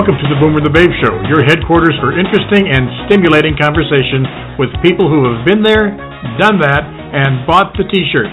Welcome to the Boomer the Babe Show, your headquarters for interesting and stimulating conversation with people who have been there, done that, and bought the t shirt.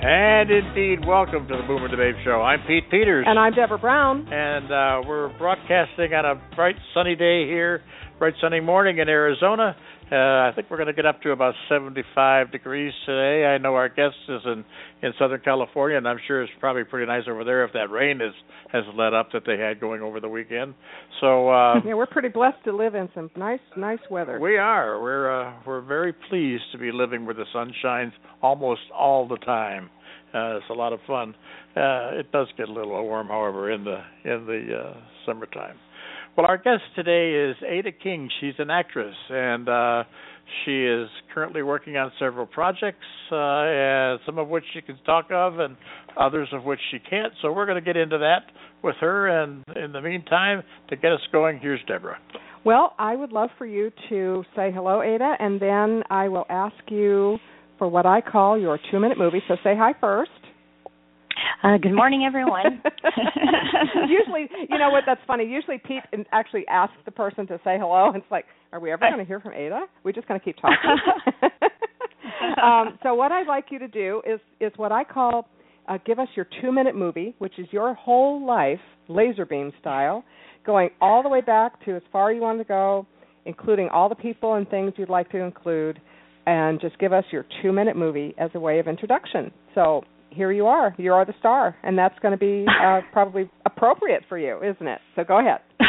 And indeed, welcome to the Boomer the Babe Show. I'm Pete Peters. And I'm Deborah Brown. And uh, we're broadcasting on a bright sunny day here, bright sunny morning in Arizona. Uh, I think we're going to get up to about 75 degrees today. I know our guest is in in Southern California, and I'm sure it's probably pretty nice over there if that rain is has let up that they had going over the weekend. So uh, yeah, we're pretty blessed to live in some nice nice weather. We are. We're uh, we're very pleased to be living where the sun shines almost all the time. Uh, it's a lot of fun. Uh, it does get a little warm, however, in the in the uh, summertime. Well, our guest today is Aida King. She's an actress, and uh, she is currently working on several projects, uh, some of which she can talk of, and others of which she can't. So we're going to get into that with her. And in the meantime, to get us going, here's Deborah. Well, I would love for you to say hello, Aida, and then I will ask you for what I call your two-minute movie. So say hi first. Uh, good morning, everyone. usually, you know what? That's funny. Usually, Pete actually asks the person to say hello. And it's like, are we ever going to hear from Aida? We're just going to keep talking. um, so, what I'd like you to do is is what I call uh, give us your two minute movie, which is your whole life, laser beam style, going all the way back to as far you want to go, including all the people and things you'd like to include, and just give us your two minute movie as a way of introduction. So here you are. You are the star, and that's going to be uh, probably appropriate for you, isn't it? So go ahead.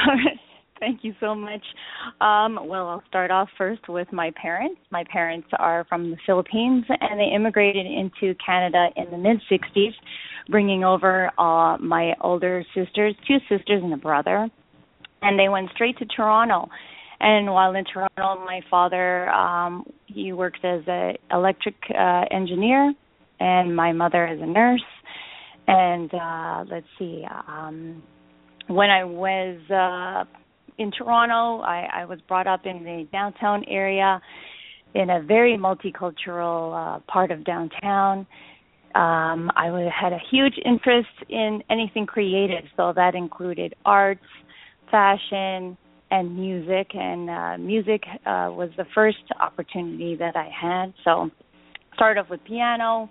Thank you so much. Um, well, I'll start off first with my parents. My parents are from the Philippines, and they immigrated into Canada in the mid 60s, bringing over uh, my older sisters, two sisters and a brother, and they went straight to Toronto. And while in Toronto, my father um, he worked as an electric uh, engineer and my mother is a nurse. And uh, let's see, um, when I was uh, in Toronto, I, I was brought up in the downtown area in a very multicultural uh, part of downtown. Um, I had a huge interest in anything creative, so that included arts, fashion, and music. And uh, music uh, was the first opportunity that I had. So, started off with piano,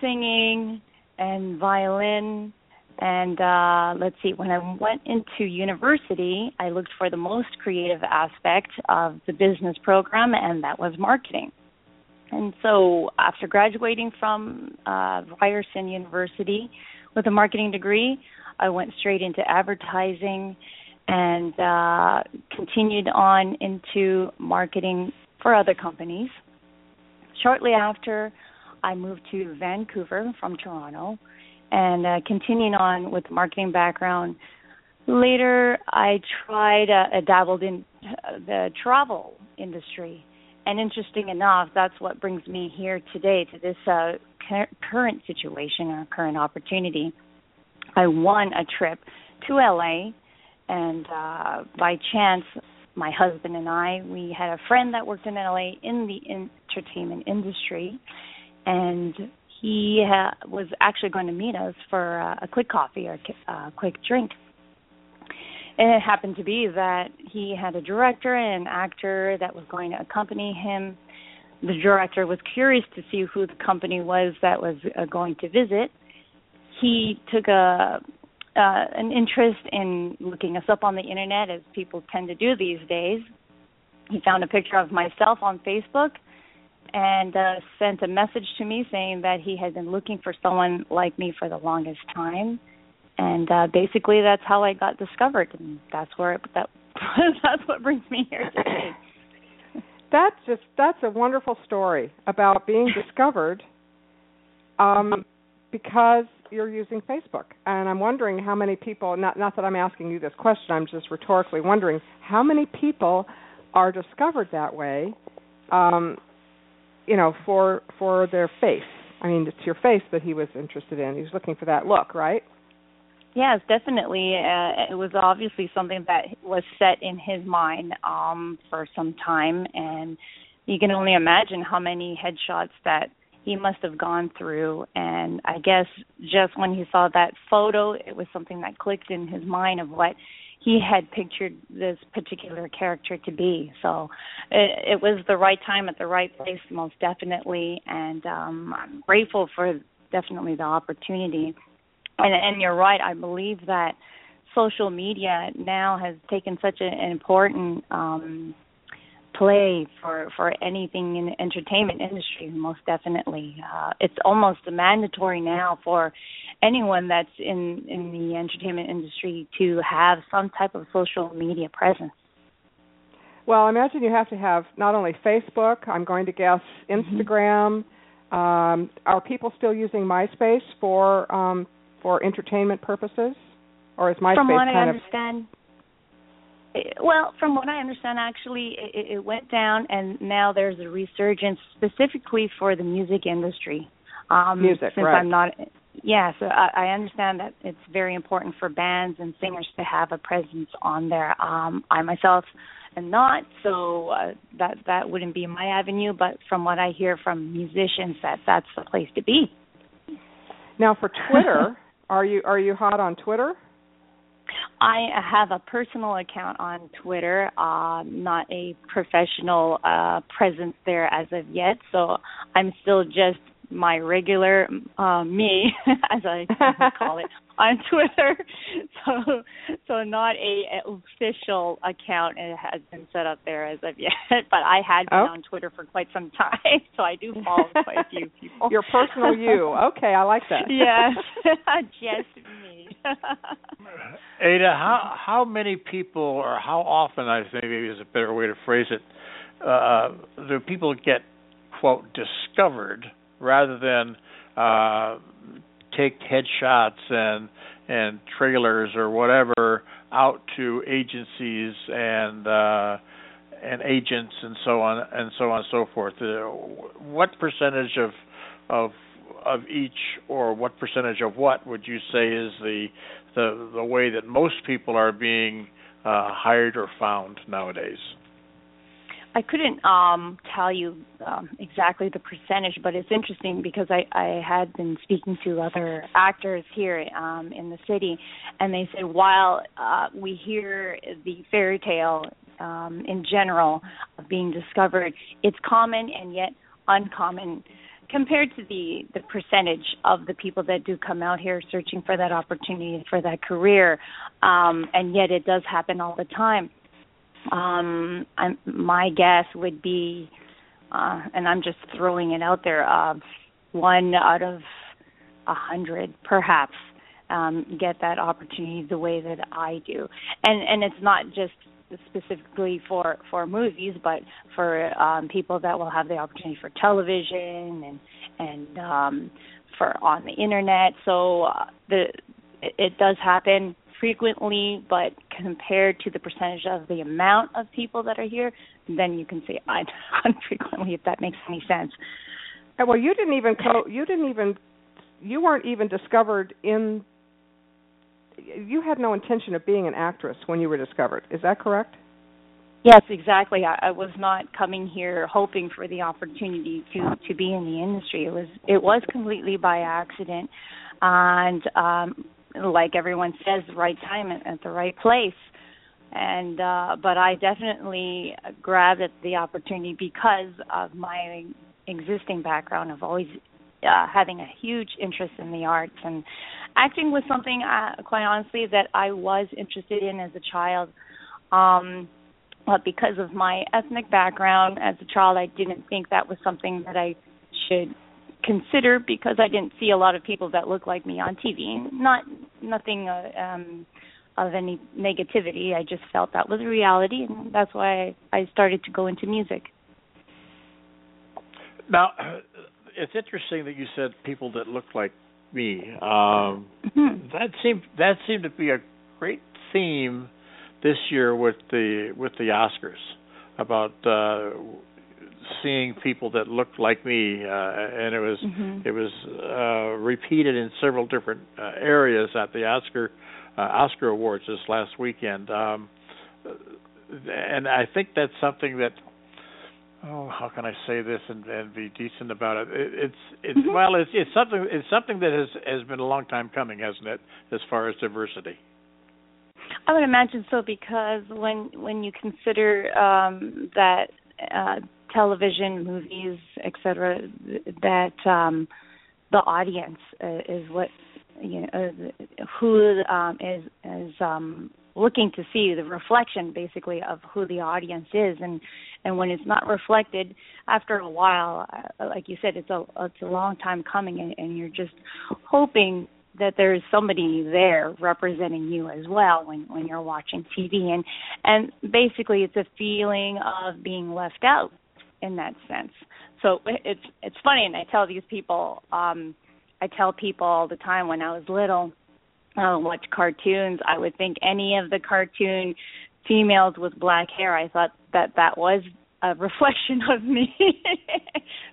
singing and violin. And uh let's see when i went into university i looked for the most creative aspect of the business program and that was marketing. And so after graduating from uh ryerson university with a marketing degree i went straight into advertising and uh continued on into marketing for other companies. Shortly after I moved to Vancouver from Toronto and uh, continuing on with marketing background. Later, I tried, uh, I dabbled in uh, the travel industry. And interesting enough, that's what brings me here today to this uh, current situation or current opportunity. I won a trip to LA, and uh, by chance, my husband and I, we had a friend that worked in LA in the entertainment industry, and he ha- was actually going to meet us for uh, a quick coffee or a uh, quick drink. And it happened to be that he had a director and an actor that was going to accompany him. The director was curious to see who the company was that was uh, going to visit. He took a uh, an interest in looking us up on the internet, as people tend to do these days. He found a picture of myself on Facebook and uh, sent a message to me saying that he had been looking for someone like me for the longest time, and uh, basically that's how I got discovered, and that's where it, that that's what brings me here today. that's just that's a wonderful story about being discovered, um, because you're using Facebook, and I'm wondering how many people. Not not that I'm asking you this question. I'm just rhetorically wondering how many people are discovered that way um, you know, for for their face. I mean, it's your face that he was interested in. He was looking for that look, right? Yes, definitely. Uh, it was obviously something that was set in his mind um, for some time, and you can only imagine how many headshots that he must have gone through and I guess just when he saw that photo it was something that clicked in his mind of what he had pictured this particular character to be. So it, it was the right time at the right place, most definitely, and um, I'm grateful for definitely the opportunity. And, and you're right. I believe that social media now has taken such an important um, play for for anything in the entertainment industry most definitely uh, it's almost mandatory now for anyone that's in in the entertainment industry to have some type of social media presence well i imagine you have to have not only facebook i'm going to guess mm-hmm. instagram mm-hmm. um, are people still using myspace for um, for entertainment purposes or is myspace from what kind i understand of well, from what I understand, actually, it, it went down, and now there's a resurgence specifically for the music industry. Um, music, since right? I'm not. Yeah, so I, I understand that it's very important for bands and singers to have a presence on there. Um, I myself am not, so uh, that that wouldn't be my avenue. But from what I hear from musicians, that that's the place to be. Now, for Twitter, are you are you hot on Twitter? I have a personal account on Twitter, uh, not a professional uh, presence there as of yet. So I'm still just my regular uh, me, as I call it, on Twitter. So, so not a, a official account it has been set up there as of yet. But I had been oh. on Twitter for quite some time, so I do follow quite a few people. Your personal you, okay, I like that. yes, just me. Aida, how how many people, or how often, I think maybe is a better way to phrase it, uh, do people get quote discovered rather than uh, take headshots and and trailers or whatever out to agencies and uh, and agents and so on and so on and so forth. Uh, what percentage of of of each, or what percentage of what would you say is the the the way that most people are being uh, hired or found nowadays? I couldn't um, tell you um, exactly the percentage, but it's interesting because I, I had been speaking to other actors here um, in the city, and they said while uh, we hear the fairy tale um, in general of being discovered, it's common and yet uncommon compared to the the percentage of the people that do come out here searching for that opportunity for that career, um, and yet it does happen all the time um, I'm, my guess would be, uh, and I'm just throwing it out there, uh, one out of a hundred, perhaps, um, get that opportunity the way that I do. And and it's not just specifically for for movies, but for um, people that will have the opportunity for television and and um, for on the internet. So uh, the it, it does happen frequently, but compared to the percentage of the amount of people that are here, then you can say I'm unfrequently, if that makes any sense. Well, you didn't even co- you didn't even you weren't even discovered in. You had no intention of being an actress when you were discovered. Is that correct? Yes, exactly. I, I was not coming here hoping for the opportunity to to be in the industry. It was it was completely by accident, and um, like everyone says, the right time at the right place. And uh, but I definitely grabbed at the opportunity because of my existing background of always uh, having a huge interest in the arts and acting was something uh, quite honestly that I was interested in as a child. Um, but because of my ethnic background as a child, I didn't think that was something that I should consider because I didn't see a lot of people that look like me on TV. Not nothing uh, um, of any negativity. I just felt that was a reality, and that's why I started to go into music. Now, it's interesting that you said people that look like me. Um, mm-hmm. That seemed that seemed to be a great theme this year with the with the Oscars about uh, seeing people that looked like me, uh, and it was mm-hmm. it was uh, repeated in several different uh, areas at the Oscar uh, Oscar Awards this last weekend. Um, and I think that's something that oh, how can I say this and, and be decent about it? it it's it's mm-hmm. well, it's it's something it's something that has has been a long time coming, hasn't it? As far as diversity. I would imagine so because when when you consider um, that uh, television, movies, etc., that um, the audience uh, is what you know uh, who um, is is um, looking to see the reflection basically of who the audience is and and when it's not reflected after a while uh, like you said it's a it's a long time coming and, and you're just hoping that there's somebody there representing you as well when when you're watching TV and and basically it's a feeling of being left out in that sense so it's it's funny and I tell these people um I tell people all the time when I was little uh, watch cartoons, I would think any of the cartoon females with black hair. I thought that that was a reflection of me.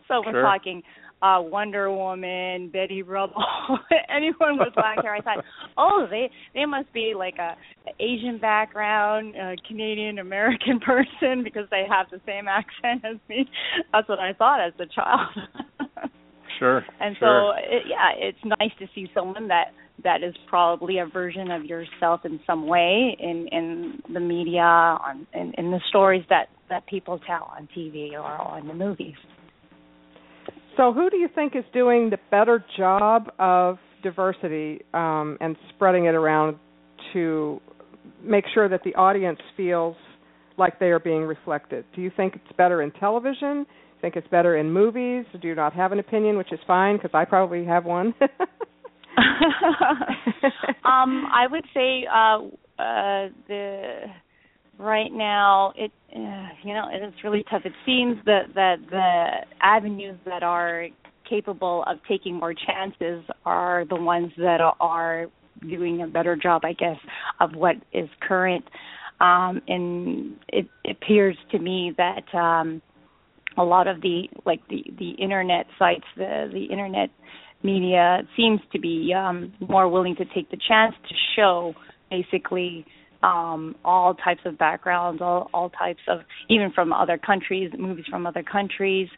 so we're sure. talking uh Wonder Woman, Betty Rubble, anyone with black hair. I thought, oh, they they must be like a, a Asian background, a Canadian American person because they have the same accent as me. That's what I thought as a child. sure. And sure. so, it, yeah, it's nice to see someone that that is probably a version of yourself in some way in in the media on in, in the stories that that people tell on TV or on the movies. So, who do you think is doing the better job of diversity um, and spreading it around to make sure that the audience feels like they are being reflected? Do you think it's better in television? Think it's better in movies? Do you not have an opinion, which is fine because I probably have one. um, I would say uh, uh, the right now it uh, you know it's really tough. It seems that that the avenues that are capable of taking more chances are the ones that are doing a better job, I guess, of what is current. Um, and it, it appears to me that um, a lot of the like the the internet sites, the the internet media seems to be um, more willing to take the chance to show basically um, all types of backgrounds, all, all types of even from other countries, movies from other countries.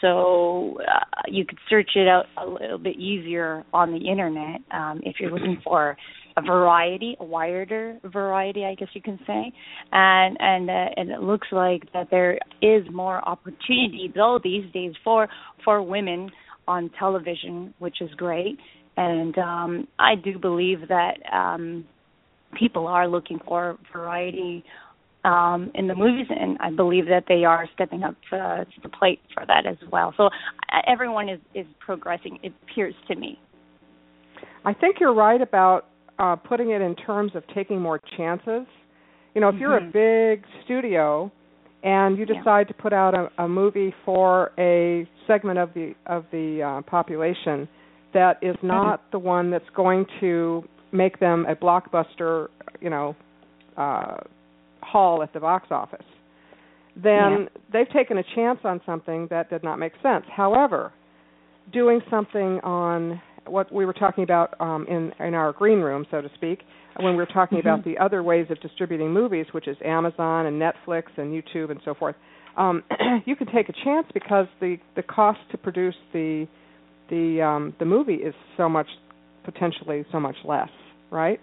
So uh, you could search it out a little bit easier on the internet um, if you're looking for a variety, a wider variety, I guess you can say, and and uh, and it looks like that there is more opportunity though these days for for women on television, which is great. And um, I do believe that um, people are looking for variety um, in the movies, and I believe that they are stepping up uh, to the plate for that as well. So everyone is is progressing. It appears to me. I think you're right about uh, putting it in terms of taking more chances. You know, if you're mm-hmm. a big studio and you decide yeah. to put out a, a movie for a segment of the of the uh, population that is mm-hmm. not mm-hmm. the one that's going to make them a blockbuster, you know, uh, haul at the box office, then yeah. they've taken a chance on something that did not make sense. However, doing something on what we were talking about um, in in our green room, so to speak, when we were talking mm-hmm. about the other ways of distributing movies, which is Amazon and Netflix and YouTube and so forth, um, you can take a chance because the the cost to produce the the um, the movie is so much potentially so much less, right?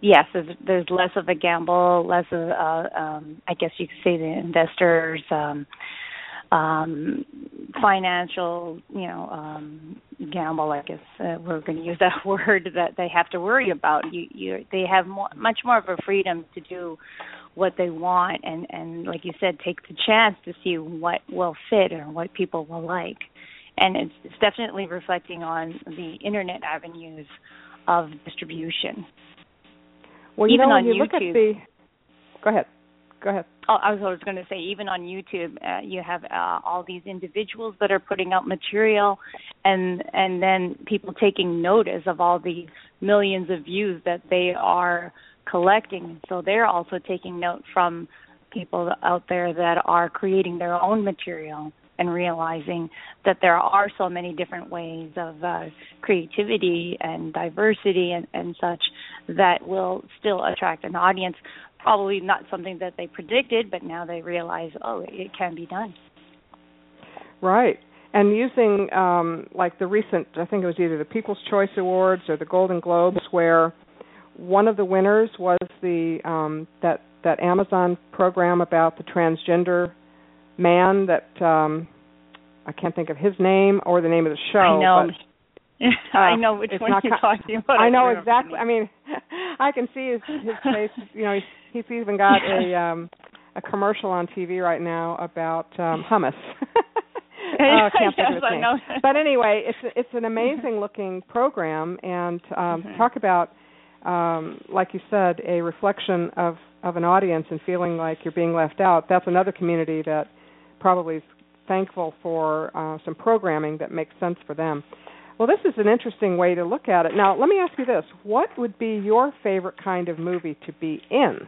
Yes, there's, there's less of a gamble, less of uh, um, I guess you could say the investors. Um, um financial you know um gamble i guess uh, we're going to use that word that they have to worry about you you they have more, much more of a freedom to do what they want and and like you said take the chance to see what will fit or what people will like and it's, it's definitely reflecting on the internet avenues of distribution. Well you even know on you YouTube, look at the go ahead go ahead. Oh, I was, was going to say, even on YouTube, uh, you have uh, all these individuals that are putting out material, and and then people taking notice of all the millions of views that they are collecting. So they're also taking note from people out there that are creating their own material and realizing that there are so many different ways of uh, creativity and diversity and, and such that will still attract an audience probably not something that they predicted, but now they realize, oh, it can be done. Right. And using um like the recent I think it was either the People's Choice Awards or the Golden Globes where one of the winners was the um that that Amazon program about the transgender man that um I can't think of his name or the name of the show. I know. But, uh, I know which one you're co- talking about. I know exactly. I mean, I can see his his face. You know, he's he's even got a um a commercial on TV right now about um hummus. oh, can't think of his yes, name. Know. But anyway, it's it's an amazing looking program, and um, Mhm. talk about, um, like you said, a reflection of of an audience and feeling like you're being left out. That's another community that probably thankful for uh, some programming that makes sense for them. Well, this is an interesting way to look at it. Now, let me ask you this: What would be your favorite kind of movie to be in?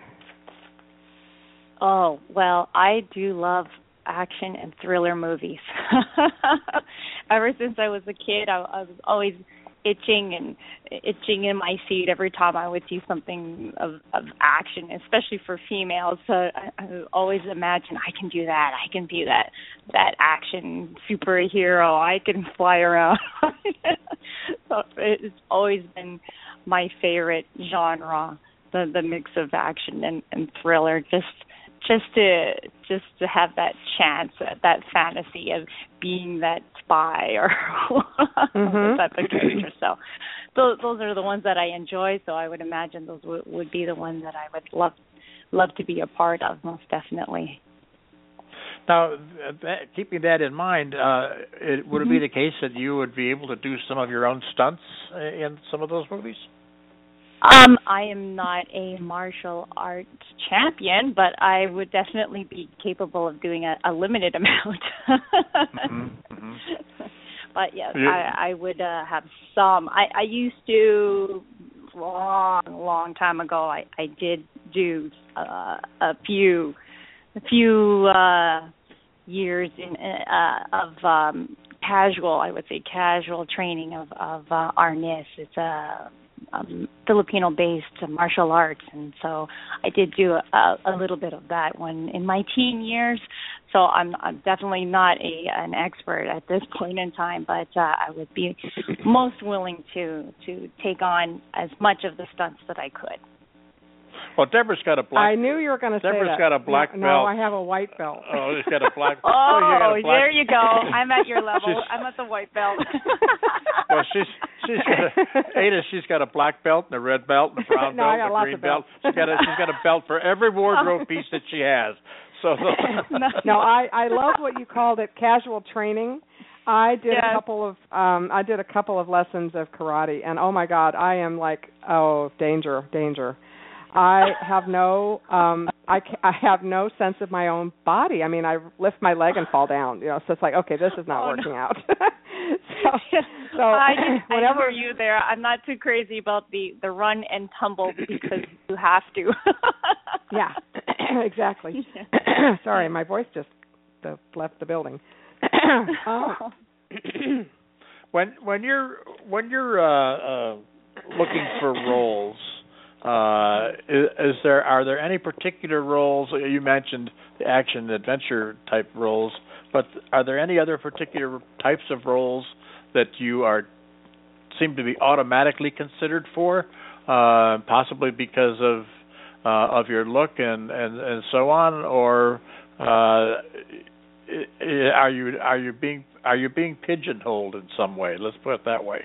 Oh, well, I do love action and thriller movies. Ever since I was a kid, I, I was always itching and itching in my seat every time I would see something of, of action, especially for females. So I, I always imagine I can do that. I can be that that action superhero. I can fly around. so it's always been my favorite genre, the the mix of action and, and thriller. Just just to just to have that chance, that, that fantasy of being that spy or Mhm. type of character. So those those are the ones that I enjoy. So I would imagine those would, would be the ones that I would love love to be a part of, most definitely. Now, that, keeping that in mind, uh, it, would it be Mhm. the case that you would be able to do some of your own stunts uh, in some of those movies? Um, I am not a martial arts champion, but I would definitely be capable of doing a, a limited amount. Mhm, mhm. But yes, You- I, I would uh, have some. I, I used to long, long time ago. I, I did do uh, a few, a few uh, years in uh, of um, casual. I would say casual training of of uh, arnis. It's a um, Filipino-based martial arts, and so I did do a, a little bit of that when in my teen years. So I'm, I'm definitely not a an expert at this point in time, but uh, I would be most willing to to take on as much of the stunts that I could. Well, Deborah's got a black. I knew you were going to say Deborah's that. got a black no, belt. No, I have a white belt. Oh, she's got a black. Oh, you got a black- there you go. I'm at your level. She's- I'm at the white belt. well, she's she's got a, Aida. She's got a black belt and a red belt and a brown No, belt and a green of belt. She's got a she's got a belt for every wardrobe piece that she has. So no, I I love what you called it casual training. I did Yes. a couple of um I did a couple of lessons of karate and oh my god, I am like oh, danger, danger. I have no um I ca- I have no sense of my own body. I mean, I lift my leg and fall down, you know. So it's like, okay, this is not Oh, working no. out. so so I, did, whatever I hear you there. I'm not too crazy about the the run and tumble because you have to. Yeah. exactly. Sorry, my voice just uh, left the building. oh. when when you're when you're uh, uh, looking for roles, uh, is, is there are there any particular roles you mentioned the action adventure type roles, but are there any other particular types of roles that you are seem to be automatically considered for, uh, possibly because of uh, of your look and, and, and so on, or uh, are you are you being are you being pigeonholed in some way? Let's put it that way.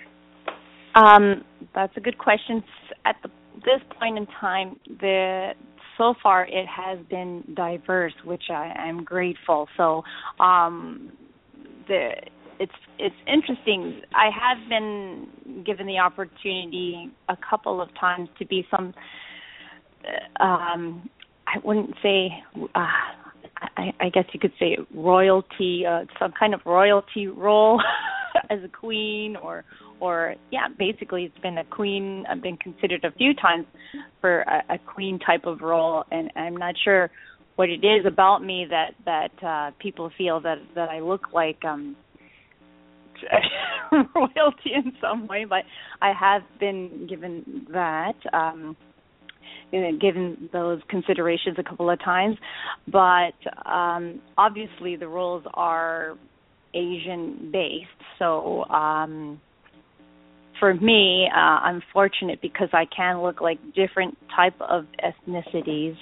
Um, that's a good question. At the, this point in time, the so far it has been diverse, which I am grateful. So, um, the it's it's interesting. I have been given the opportunity a couple of times to be some. uh, Um, I wouldn't say. Uh, I, I guess you could say royalty, uh, some kind of royalty role as a queen, or or yeah, basically it's been a queen. I've been considered a few times for a, a queen type of role, and I'm not sure what it is about me that that uh people feel that that I look like um royalty in some way, but I have been given that. um given those considerations a couple of times, but um, obviously the roles are Asian based. So um for me, uh, I'm fortunate because I can look like different type of ethnicities.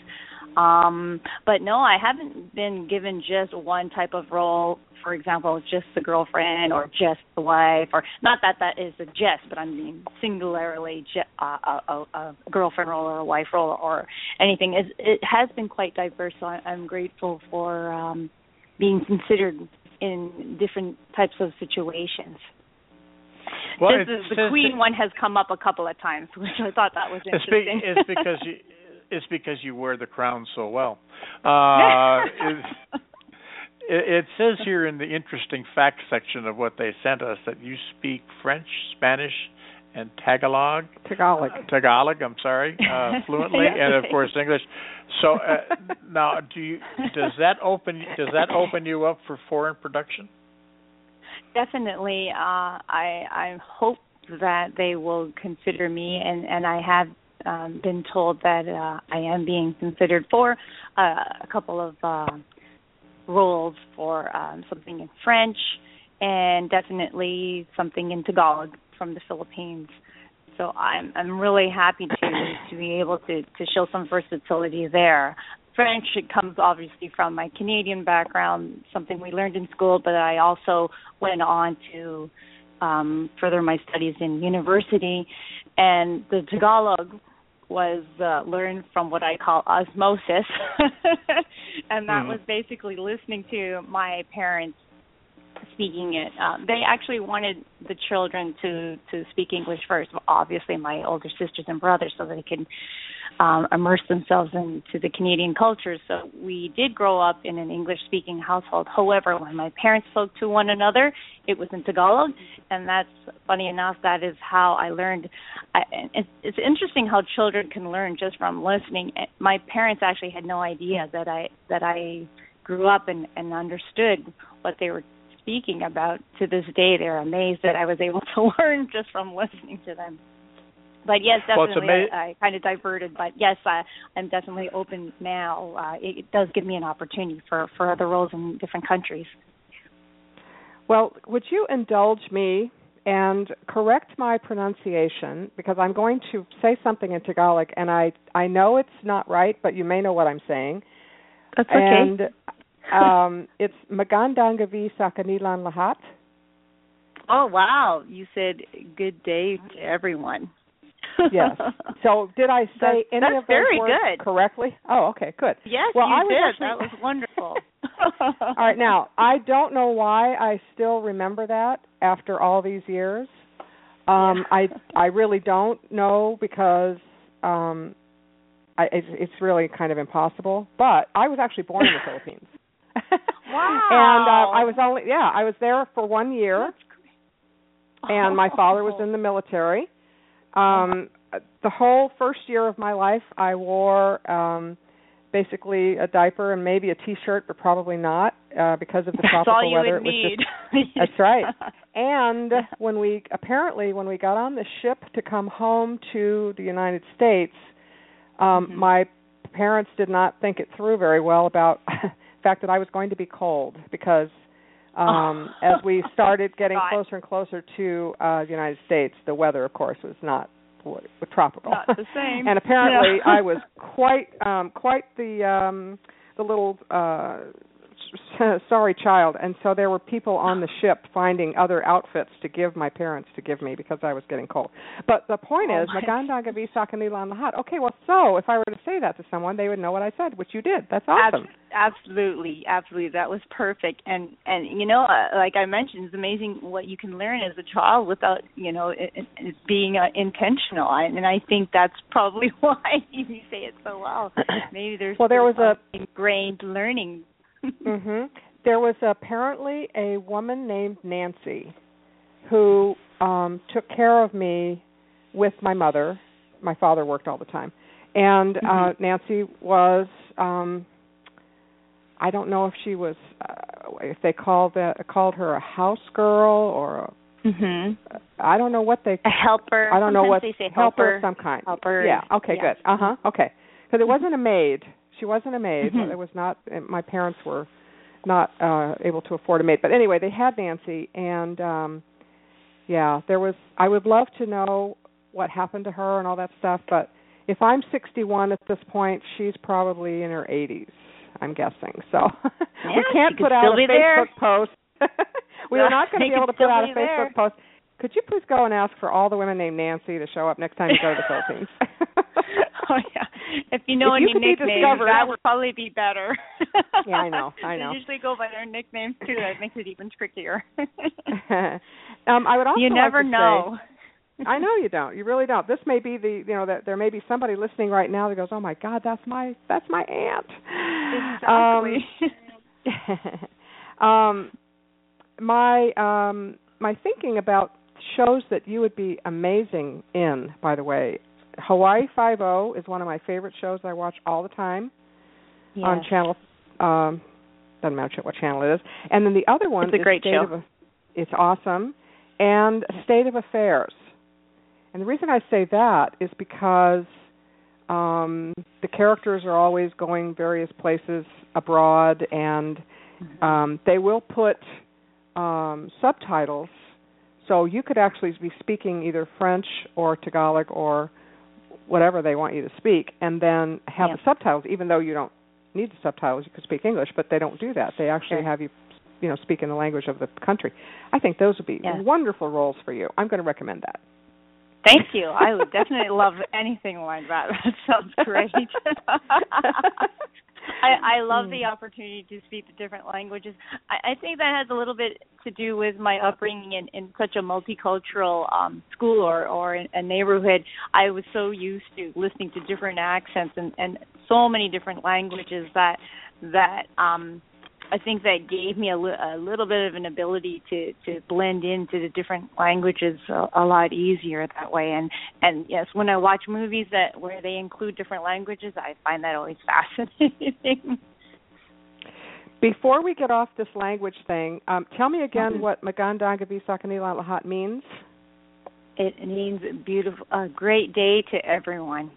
Um, but no, I haven't been given just one type of role. For example, just the girlfriend or just the wife, or not that that is a just, but I mean singularly ju- uh, a, a, a girlfriend role or a wife role or anything. It, it has been quite diverse. So I'm grateful for um, being considered in different types of situations. Well, is the queen one has come up a couple of times, which I thought that was interesting. It's, it's because you it's because you wear the crown so well. Uh, it, it says here in the interesting fact section of what they sent us that you speak French, Spanish, and Tagalog. Tagalog. Uh, Tagalog. I'm sorry, uh, fluently, and of course English. So uh, now, do you does that open does that open you up for foreign production? Definitely. Uh, I I hope that they will consider me, and and I have um, been told that uh, I am being considered for uh, a couple of uh, roles for um, something in French and definitely something in Tagalog from the Philippines. So I'm I'm really happy to to be able to to show some versatility there. French it comes obviously from my Canadian background, something we learned in school, but I also went on to um, further my studies in university, and the Tagalog was uh, learned from what I call osmosis, and that mm-hmm. was basically listening to my parents speaking it. Um, they actually wanted the children to to speak English first. Obviously, my older sisters and brothers, so they could um, immerse themselves into the Canadian culture. So we did grow up in an English speaking household. However, when my parents spoke to one another, it was in Tagalog, and that's funny enough. That is how I learned. I, it's, it's interesting how children can learn just from listening. My parents actually had no idea that I that I grew up and, and understood what they were speaking about. To this day, they're amazed that I was able to learn just from listening to them but yes, definitely, well, ama- I, I kind of diverted. But yes, I, I'm definitely open now. Uh, it, it does give me an opportunity for for other roles in different countries. Well, would you indulge me and correct my pronunciation because I'm going to say something in Tagalog, and I I know it's not right, but you may know what I'm saying. That's okay. And um, it's magandang gabi sa kanilang lahat. Oh wow! You said good day to everyone yes. So did I say that's, any that's of those words good. correctly? Oh, okay, good. Yes, well, you I was did. Actually... That was wonderful. all right, now I don't know why I still remember that after all these years. Um, I I really don't know because um, I, it's, it's really kind of impossible. But I was actually born in the Philippines. Wow. and uh, I was only yeah I was there for one year. And my father was in the military, um, the whole first year of my life, I wore um, basically a diaper and maybe a T-shirt, but probably not uh, because of the tropical that's all you weather. Would it need. just that's right. And when we apparently when we got on the ship to come home to the United States, um, mm-hmm. my parents did not think it through very well about fact that I was going to be cold because um as we started getting closer and closer to uh the United States the weather of course was not what, tropical. Not the same. And apparently yeah. I was quite um quite the um the little uh sorry child and so there were people on the ship finding other outfits to give my parents to give me because I was getting cold. But the point oh is maganda gabi sa kanila lahat. Okay, well so if I were to say that to someone they would know what I said, which you did. That's awesome. absolutely. Absolutely. That was perfect. And and you know uh, like I mentioned it's amazing what you can learn as a child without, you know, it, it being uh, intentional. And I think that's probably why you say it so well. Maybe there's Well, there was a ingrained learning mhm. There was apparently a woman named Nancy who um took care of me with my mother. My father worked all the time. And mm-hmm. uh Nancy was um I don't know if she was uh, if they called that called her a house girl or a Mhm. I don't know what they a helper. I don't know what they say helper of some kind. Helper. Yeah. Okay. Yeah. Good. Uh huh. Okay. Because it wasn't a maid. She wasn't a maid. Mm-hmm. It was not. My parents were not uh able to afford a maid. But anyway, they had Nancy, and um yeah, there was. I would love to know what happened to her and all that stuff, but if I'm 61 at this point, she's probably in her 80s. I'm guessing. So yeah, we can't put out a Facebook there. post. we are not going to be able to put out a Facebook there. post. Could you please go and ask for all the women named Nancy to show up next time you go to the Philippines? oh yeah. If you know If any be nicknames, that would probably be better. Yeah, I know, I know. They usually go by their nicknames too. That makes it even trickier. um, I would also you like never say- know. I know you don't. You really don't. This may be the you know that there may be somebody listening right now that goes, "Oh my God, that's my that's my aunt." Exactly. Um, um, my um, my thinking about shows that you would be amazing in, by the way, Hawaii Five O is one of my favorite shows I watch all the time on channel. Um, doesn't matter what channel it is. And then the other one It's a is great State show. of it's awesome, and State of Affairs. And the reason I say that is because um, the characters are always going various places abroad, and Mm-hmm. um, they will put um, subtitles, so you could actually be speaking either French or Tagalog or whatever they want you to speak, and then have the subtitles. Even though you don't need the subtitles, you could speak English, but they don't do that. They actually Sure. have you, you know, speak in the language of the country. I think those would be Yeah. wonderful roles for you. I'm going to recommend that. Thank you. I would definitely love anything like that. That sounds great. I, I love the opportunity to speak the different languages. I, I think that has a little bit to do with my upbringing in, in such a multicultural um, school or, or in a neighborhood. I was so used to listening to different accents and, and so many different languages that that um I think that gave me a, li- a little bit of an ability to to blend into the different languages a, a lot easier that way. And and yes, when I watch movies that where they include different languages, I find that always fascinating. Before we get off this language thing, um, tell me again Mhm. what Magandang Gabi sa Kanila means. it means beautiful, a great day to everyone.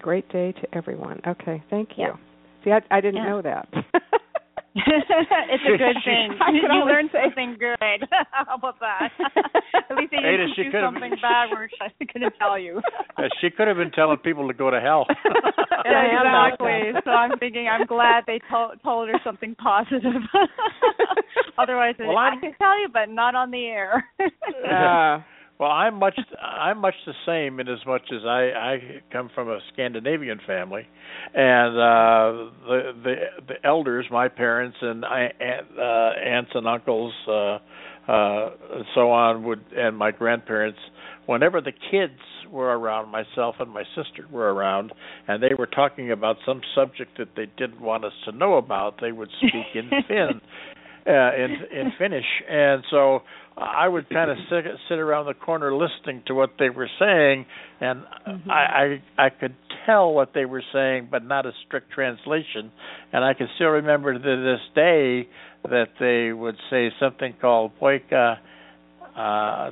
Great day to everyone. Okay, thank you. Yeah. See, I, I didn't Yeah. know that. it's a good thing. I can you only learned something good. How about that? At least they Aida, didn't she do could've- something bad where I couldn't tell you. Uh, she could have been telling people to go to hell. And I am not exactly. So I'm thinking I'm glad they told told her something positive. Otherwise, Well, I I'm- can tell you, but not on the air. Uh, Well, I'm much I'm much the same in as much as I I come from a Scandinavian family, and uh the the the elders, my parents and I aunt, uh, aunts and uncles, uh uh and so on would and my grandparents, whenever the kids were around, myself and my sister were around, and they were talking about some subject that they didn't want us to know about, they would speak in Finn. Uh, in in Finnish, and so I would kind of sit sit around the corner listening to what they were saying, and Mm-hmm. I, I I could tell what they were saying, but not a strict translation. And I can still remember to this day that they would say something called "poika." Uh,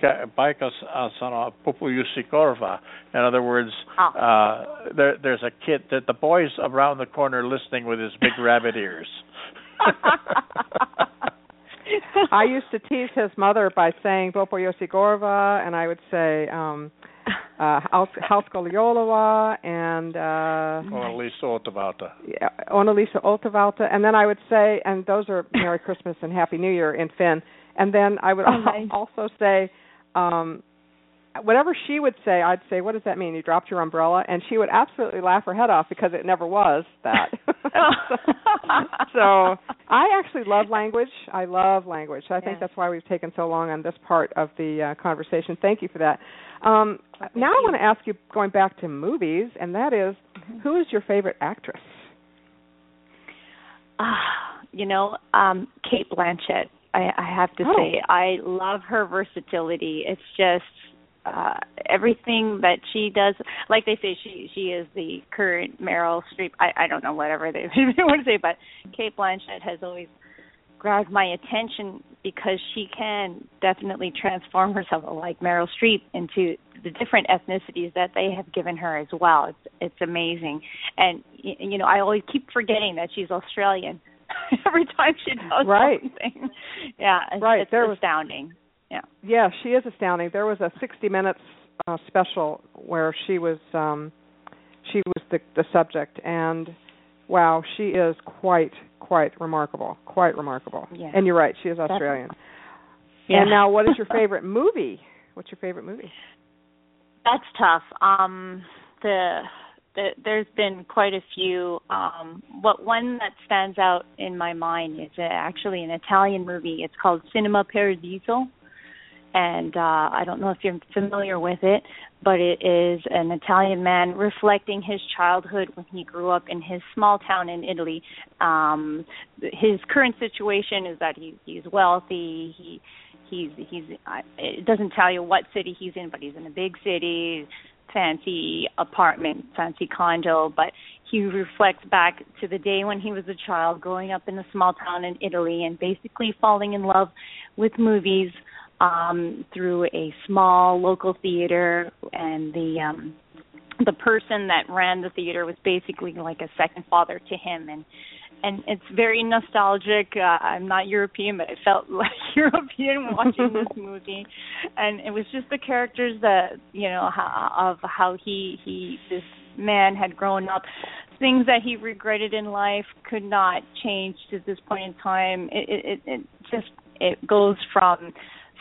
Baikas asana popuyusikorva. In other words, Ah. uh, there, there's a kid that the boy's around the corner listening with his big rabbit ears. I used to tease his mother by saying Bopo Yosigorva, and I would say um uh Hauskoliolawa and uh or at least thought about yeah, Onalisa Oltavalta, and then I would say, and those are Merry Christmas and Happy New Year in Finn. And then I would Oh, nice. also say, um, whatever she would say, I'd say, "What does that mean? You dropped your umbrella?" And she would absolutely laugh her head off because it never was that. so I actually love language. I love language. I think that's why we've taken so long on this part of the uh, conversation. Thank you for that. Um, thank now I want to ask you, going back to movies, and that is, Mm-hmm. who is your favorite actress? Ah, you know, um, Cate Blanchett. I, I have to Oh. say, I love her versatility. It's just uh everything that she does. Like they say, she she is the current Meryl Streep. I I don't know whatever they, they want to say, but Cate Blanchett has always grabbed my attention because she can definitely transform herself like Meryl Streep into the different ethnicities that they have given her as well. It's it's amazing. And you know, I always keep forgetting that she's Australian, every time she does right. something. Yeah, it's, right. it's there astounding. Was, yeah. Yeah, she is astounding. There was a 60 minutes uh, special where she was um she was the the subject and wow, she is quite quite remarkable. Quite remarkable. Yeah. And you're right, she is Australian. Yeah. And now what is your favorite movie? What's your favorite movie? That's tough. Um the the, there's been quite a few. Um, what one that stands out in my mind is uh, actually an Italian movie. It's called Cinema Paradiso, and uh, I don't know if you're familiar with it, but it is an Italian man reflecting his childhood when he grew up in his small town in Italy. Um, his current situation is that he, he's wealthy. He he's he's it doesn't tell you what city he's in, but he's in a big city fancy apartment, fancy condo, but he reflects back to the day when he was a child growing up in a small town in Italy and basically falling in love with movies um through a small local theater and the um the person that ran the theater was basically like a second father to him and and it's very nostalgic. Uh, I'm not European, but I felt like European watching this movie, and it was just the characters that you know how, of how he he this man had grown up, things that he regretted in life could not change to this point in time. It it, it, it just it goes from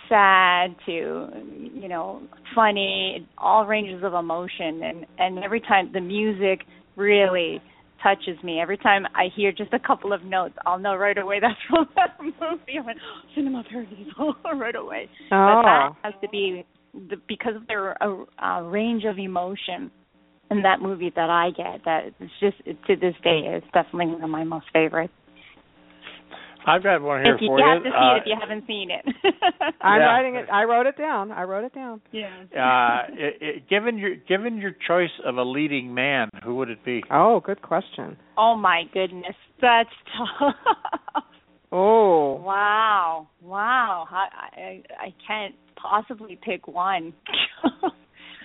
sad to you know funny, all ranges of emotion, and and every time the music really touches me. Every time I hear just a couple of notes, I'll know right away that's from that movie. I went, oh, Cinema Paradiso, right away. Oh. But that oh. has to be the, because of their a, a range of emotion in that movie that I get. That it's just to this day, it's definitely one of my most favorites. I've got one here if you, for you you. have to see uh, it if you haven't seen it. I'm Yeah. writing it. I wrote it down. I wrote it down. yeah. uh, it, it, given your given your choice of a leading man, who would it be? Oh, good question. Oh my goodness, that's tough. Oh. Wow, wow. I I, I can't possibly pick one.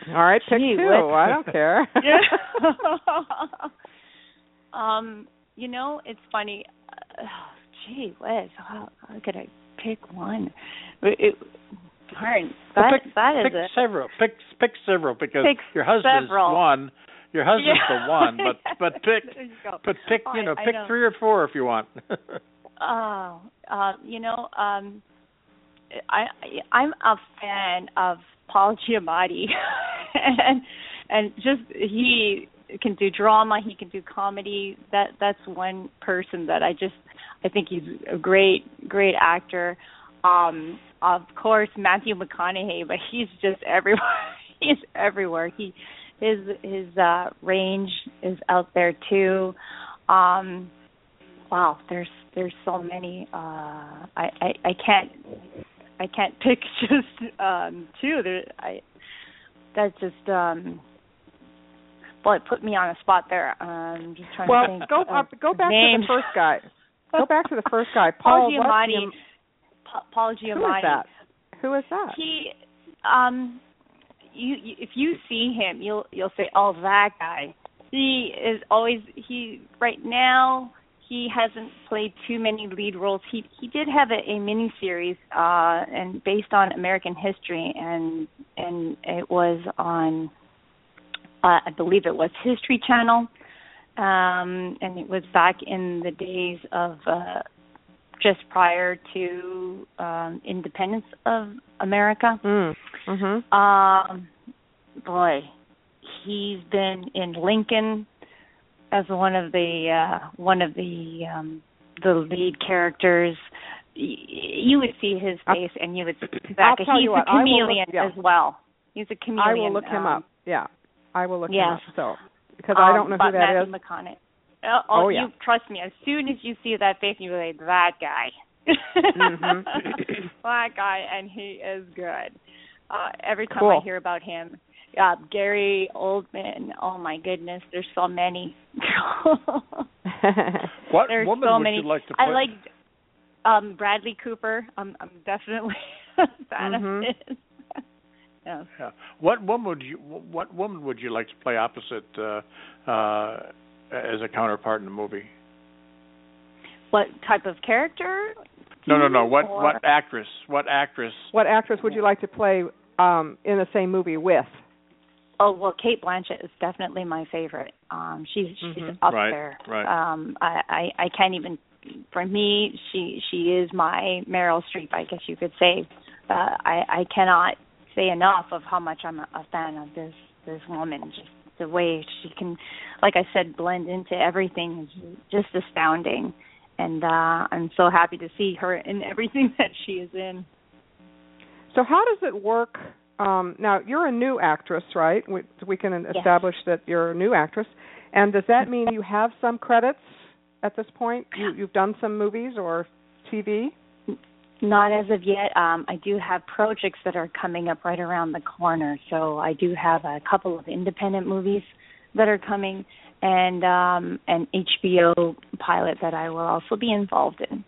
All right, pick Gee two. whiz. I don't care. yeah. um, you know, it's funny. Uh, gee whiz, how, how could I pick one? It, darn, Well, that pick, that is pick a several. Pick pick several because Pick your husband's several. one. Your husband's Yeah. the one, but but pick you but pick you know I pick know. three or four if you want. Oh, uh, you know, um, I, I I'm a fan of Paul Giamatti, and and just he can do drama, he can do comedy. That that's one person that I just I think he's a great great actor. Um, of course, Matthew McConaughey, but he's just everywhere. he's everywhere. He his his uh range is out there too. Um wow, there's there's so many uh I I I can't I can't pick just um two. There I that's just um well, it put me on a spot there. Um just trying well, to think. go up, go back names. to the first guy. Go back to the first guy. Paul Paul? Giamatti. Giam- Pa- Paul Who Giamatti. is that? Who is that? He um you, you if you see him you'll you'll say oh that guy he is always he right now he hasn't played too many lead roles he he did have a, a mini series uh and based on american history and and it was on uh, i believe it was history channel um and it was back in the days of uh just prior to um independence of america Mm. Mhm. um, boy, he's been in Lincoln as one of the uh one of the um the lead characters. Y- You would see his I'll- face, and you would see back. He's a what, will look- chameleon yeah. as well. He's a chameleon. I will look him um, up. Yeah. I will look him up. So because I don't know um, but who that Matthew is. McConaughey. Oh, Oh, oh, yeah. you trust me. As soon as you see that face, you're like that guy. Mhm. that guy, and he is good. Uh, every time Cool. I hear about him, uh, Gary Oldman. Oh my goodness, there's so many. what there's woman so would many. you like to play? I like um Bradley Cooper. I'm I'm definitely a fan Mhm. of his. Yeah. Yeah. What woman would you what woman would you like to play opposite uh uh as a counterpart in the movie? what type of character? No, no, no. What or... what actress? What actress? What actress would you like to play um in the same movie with? Oh well, Cate Blanchett is definitely my favorite. Um, she's she's mm-hmm. up right, there. Right. Um, I, I I can't even. For me, she she is my Meryl Streep, I guess you could say. Uh, I I cannot say enough of how much I'm a, fan of this this woman. Just the way she can, like I said, blend into everything is just astounding. And uh I'm so happy to see her in everything that she is in. So how does it work? Um, now you're a new actress, right? We, we can establish yes. that you're a new actress. And does that mean you have some credits at this point? You, you've done some movies or TV? Not as of yet. Um, I do have projects that are coming up right around the corner. So I do have a couple of independent movies that are coming, and um, an HBO pilot that I will also be involved in.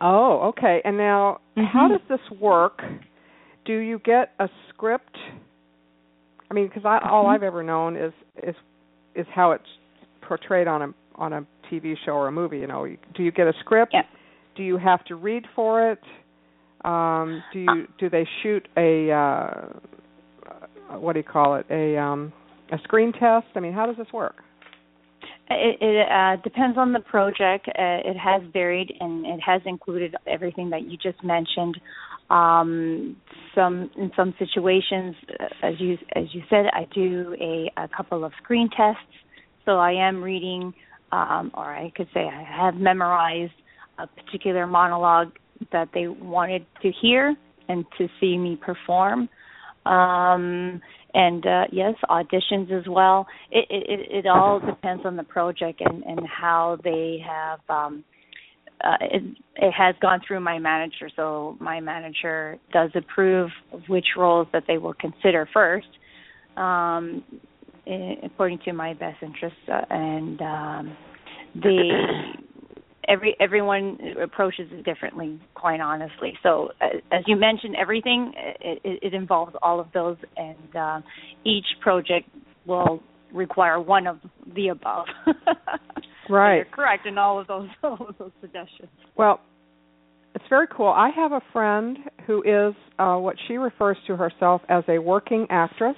Oh, okay. And now, mm-hmm. how does this work? Do you get a script? I mean, because mm-hmm. all I've ever known is is is how it's portrayed on a on a TV show or a movie. You know, do you get a script? Yeah do you have to read for it? Um, do you do they shoot a uh, what do you call it a um, a screen test? I mean, how does this work? It, it uh, depends on the project. Uh, it has varied, and it has included everything that you just mentioned. Um, some in some situations, uh, as you as you said, I do a, a couple of screen tests. So I am reading, um, or I could say I have memorized a particular monologue that they wanted to hear and to see me perform. Um, and uh, yes, auditions as well. It, it, it all depends on the project and, and how they have. Um, uh, it, it has gone through my manager, so my manager does approve which roles that they will consider first, um, in, according to my best interests, uh, and um, they every everyone approaches it differently quite honestly. So uh, as you mentioned everything it, it, it involves all of those and uh, each project will require one of the above. Right. you're correct in all of those all of those suggestions. Well it's very cool. I have a friend who is uh, what she refers to herself as a working actress.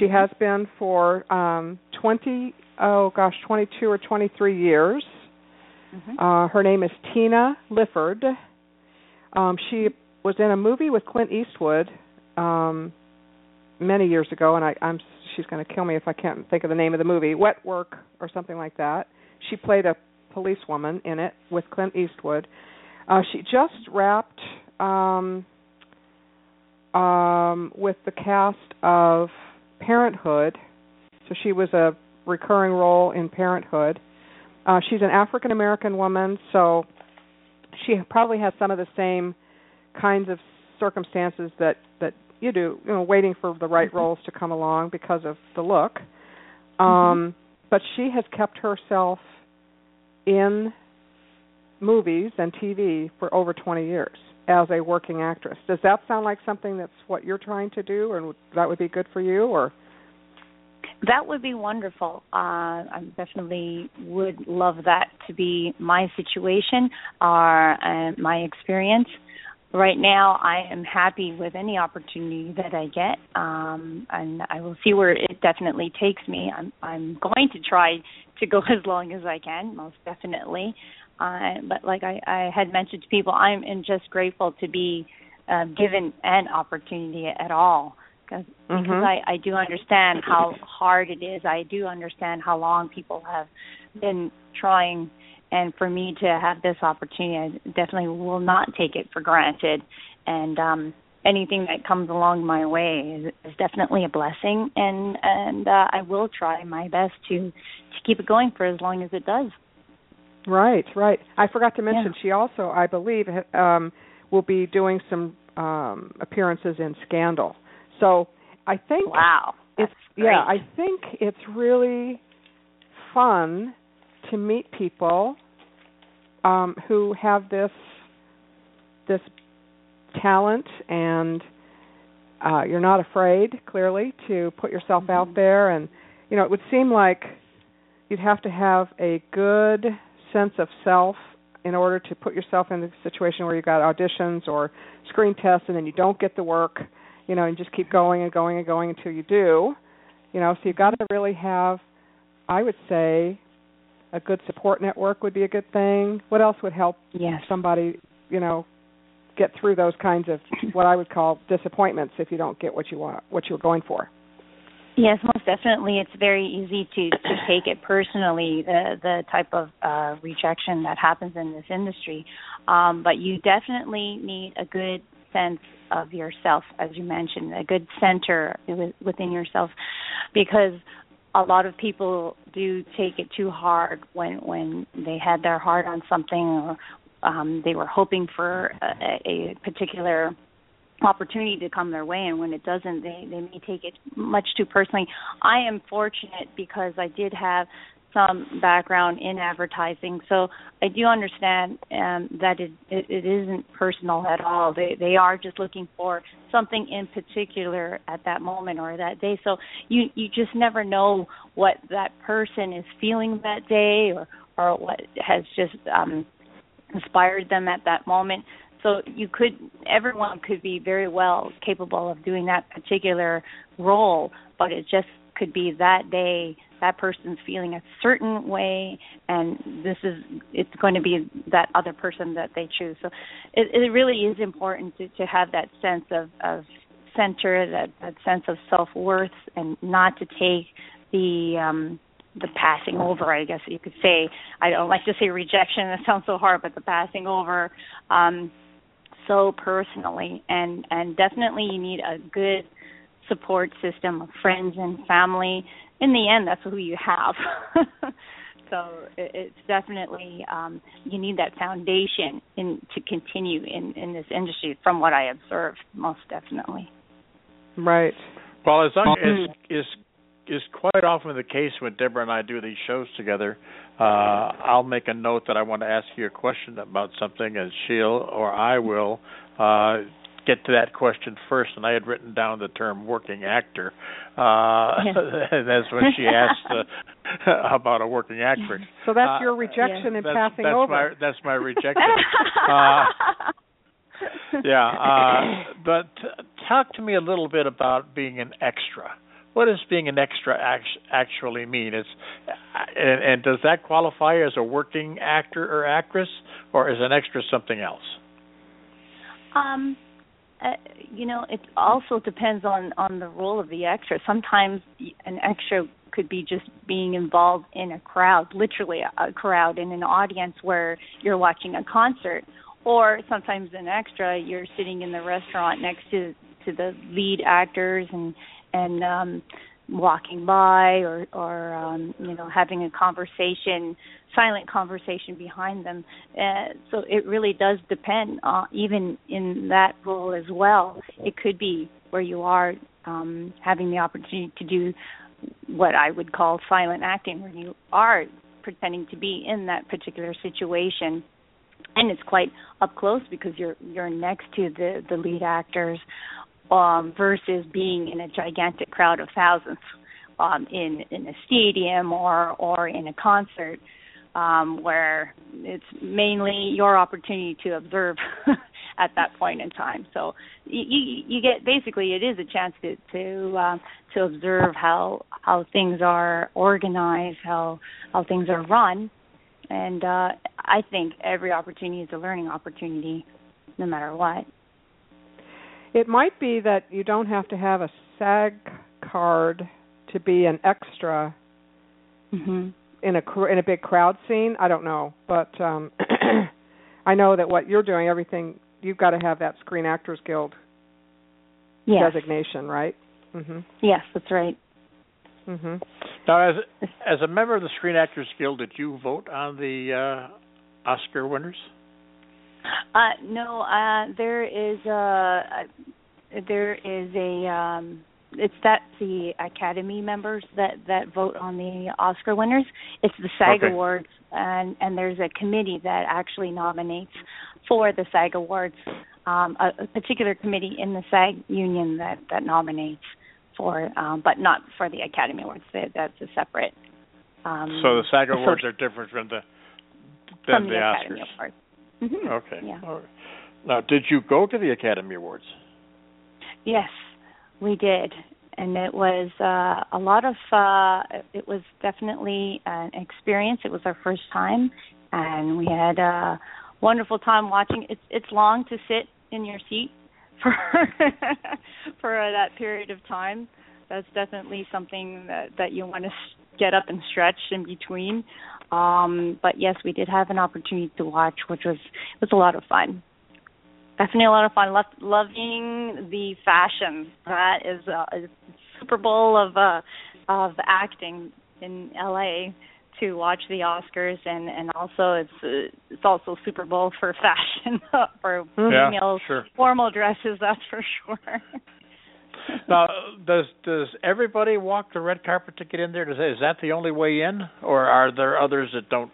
She mm-hmm. has been for um 20 oh gosh 22 or 23 years Mm-hmm. Uh, her name is Tina Lifford. Um, she was in a movie with Clint Eastwood um, many years ago, and I, I'm she's going to kill me if I can't think of the name of the movie. Wet Work or something like that. She played a policewoman in it with Clint Eastwood. Uh, she just wrapped um, um, with the cast of Parenthood, so she was a recurring role in Parenthood. Uh, she's an African American woman, so she probably has some of the same kinds of circumstances that that you do, you know, waiting for the right mm-hmm. roles to come along because of the look. Um, mm-hmm. But she has kept herself in movies and TV for over 20 years as a working actress. Does that sound like something that's what you're trying to do, and that would be good for you, or? That would be wonderful. Uh, I definitely would love that to be my situation or uh, my experience. Right now, I am happy with any opportunity that I get, um, and I will see where it definitely takes me. I'm I'm going to try to go as long as I can, most definitely. Uh, but like I, I had mentioned to people, I'm just grateful to be uh, given an opportunity at all because mm-hmm. I I do understand how hard it is. I do understand how long people have been trying, and for me to have this opportunity, I definitely will not take it for granted. And um, anything that comes along my way is, is definitely a blessing, and and uh, I will try my best to to keep it going for as long as it does. Right, right. I forgot to mention yeah. she also, I believe, um, will be doing some um, appearances in Scandal. So I think wow, it's great. yeah, I think it's really fun to meet people um, who have this this talent and uh, you're not afraid clearly to put yourself out mm-hmm. there and you know it would seem like you'd have to have a good sense of self in order to put yourself in a situation where you got auditions or screen tests and then you don't get the work, you know, and just keep going and going and going until you do. You know, so you've got to really have I would say a good support network would be a good thing. What else would help yes. somebody, you know, get through those kinds of what I would call disappointments if you don't get what you want, what you're going for? Yes, most definitely. It's very easy to to take it personally the the type of uh, rejection that happens in this industry, um, but you definitely need a good sense of yourself, as you mentioned, a good center within yourself, because a lot of people do take it too hard when when they had their heart on something or um, they were hoping for a, a particular opportunity to come their way and when it doesn't they they may take it much too personally. I am fortunate because i did have some background in advertising. So i do understand um that it, it it isn't personal at all. They they are just looking for something in particular at that moment or that day. So you you just never know what that person is feeling that day or or what has just um inspired them at that moment. So you could everyone could be very well capable of doing that particular role but it just could be that day that person's feeling a certain way and this is it's going to be that other person that they choose so it, it really is important to, to have that sense of, of center that, that sense of self worth and not to take the um the passing over, I guess you could say. I don't like to say rejection; it sounds so hard, but the passing over um, so personally, and and definitely you need a good support system of friends and family. In the end, that's who you have. so it's definitely um, you need that foundation in to continue in in this industry. From what I observed, most definitely. Right. Well, as long as is is quite often the case when Deborah and I do these shows together. Uh, I'll make a note that I want to ask you a question about something, and she'll or I will uh, get to that question first. And I had written down the term "working actor." Uh, that's when she asked uh, about a working actress. So that's your uh, rejection yeah. and that's, passing that's over. My, that's my rejection. Uh, yeah, uh, but talk to me a little bit about being an extra what does being an extra actually mean? Is and, and does that qualify as a working actor or actress, or is an extra something else? Um, uh, you know, it also depends on on the role of the extra. Sometimes an extra could be just being involved in a crowd, literally a, a crowd in an audience where you're watching a concert, or sometimes an extra you're sitting in the restaurant next to to the lead actors and and um walking by or or um you know having a conversation silent conversation behind them. Uh, so it really does depend uh, even in that role as well. It could be where you are um having the opportunity to do what I would call silent acting where you are pretending to be in that particular situation. And it's quite up close because you're you're next to the the lead actors um, versus being in a gigantic crowd of thousands um, in in a stadium or or in a concert um, where it's mainly your opportunity to observe at that point in time. So you you get basically it is a chance to to uh, to observe how how things are organized, how how things are run, and uh, I think every opportunity is a learning opportunity, no matter what. It might be that you don't have to have a SAG card to be an extra mm-hmm. in a in a big crowd scene. I don't know, but um I know that what you're doing, everything you've got to have that Screen Actors Guild yes. designation, right? Mhm. Yes, that's right. Mhm. Now, as as a member of the Screen Actors Guild, did you vote on the uh, Oscar winners? Uh, no, uh, there is a there is a um, it's that the Academy members that that vote on the Oscar winners. It's the SAG okay. Awards, and and there's a committee that actually nominates for the SAG Awards. Um, a, a particular committee in the SAG union that that nominates for, um, but not for the Academy Awards. That, that's a separate. Um, so the SAG Awards are different from the than from the, Academy Oscars. Awards. Mm-hmm. Okay. Yeah. Right. Now, did you go to the Academy Awards? Yes, we did, and it was uh, a lot of. Uh, it was definitely an experience. It was our first time, and we had a wonderful time watching. It's it's long to sit in your seat for for uh, that period of time. That's definitely something that that you want to get up and stretch in between. Um, but yes, we did have an opportunity to watch, which was was a lot of fun. Definitely a lot of fun. Lo- loving the fashion. That is a, a Super Bowl of uh, of acting in LA to watch the Oscars, and and also it's uh, it's also Super Bowl for fashion for Yeah, female sure. formal dresses. That's for sure. Now, does does everybody walk the red carpet to get in there? Does is that the only way in, or are there others that don't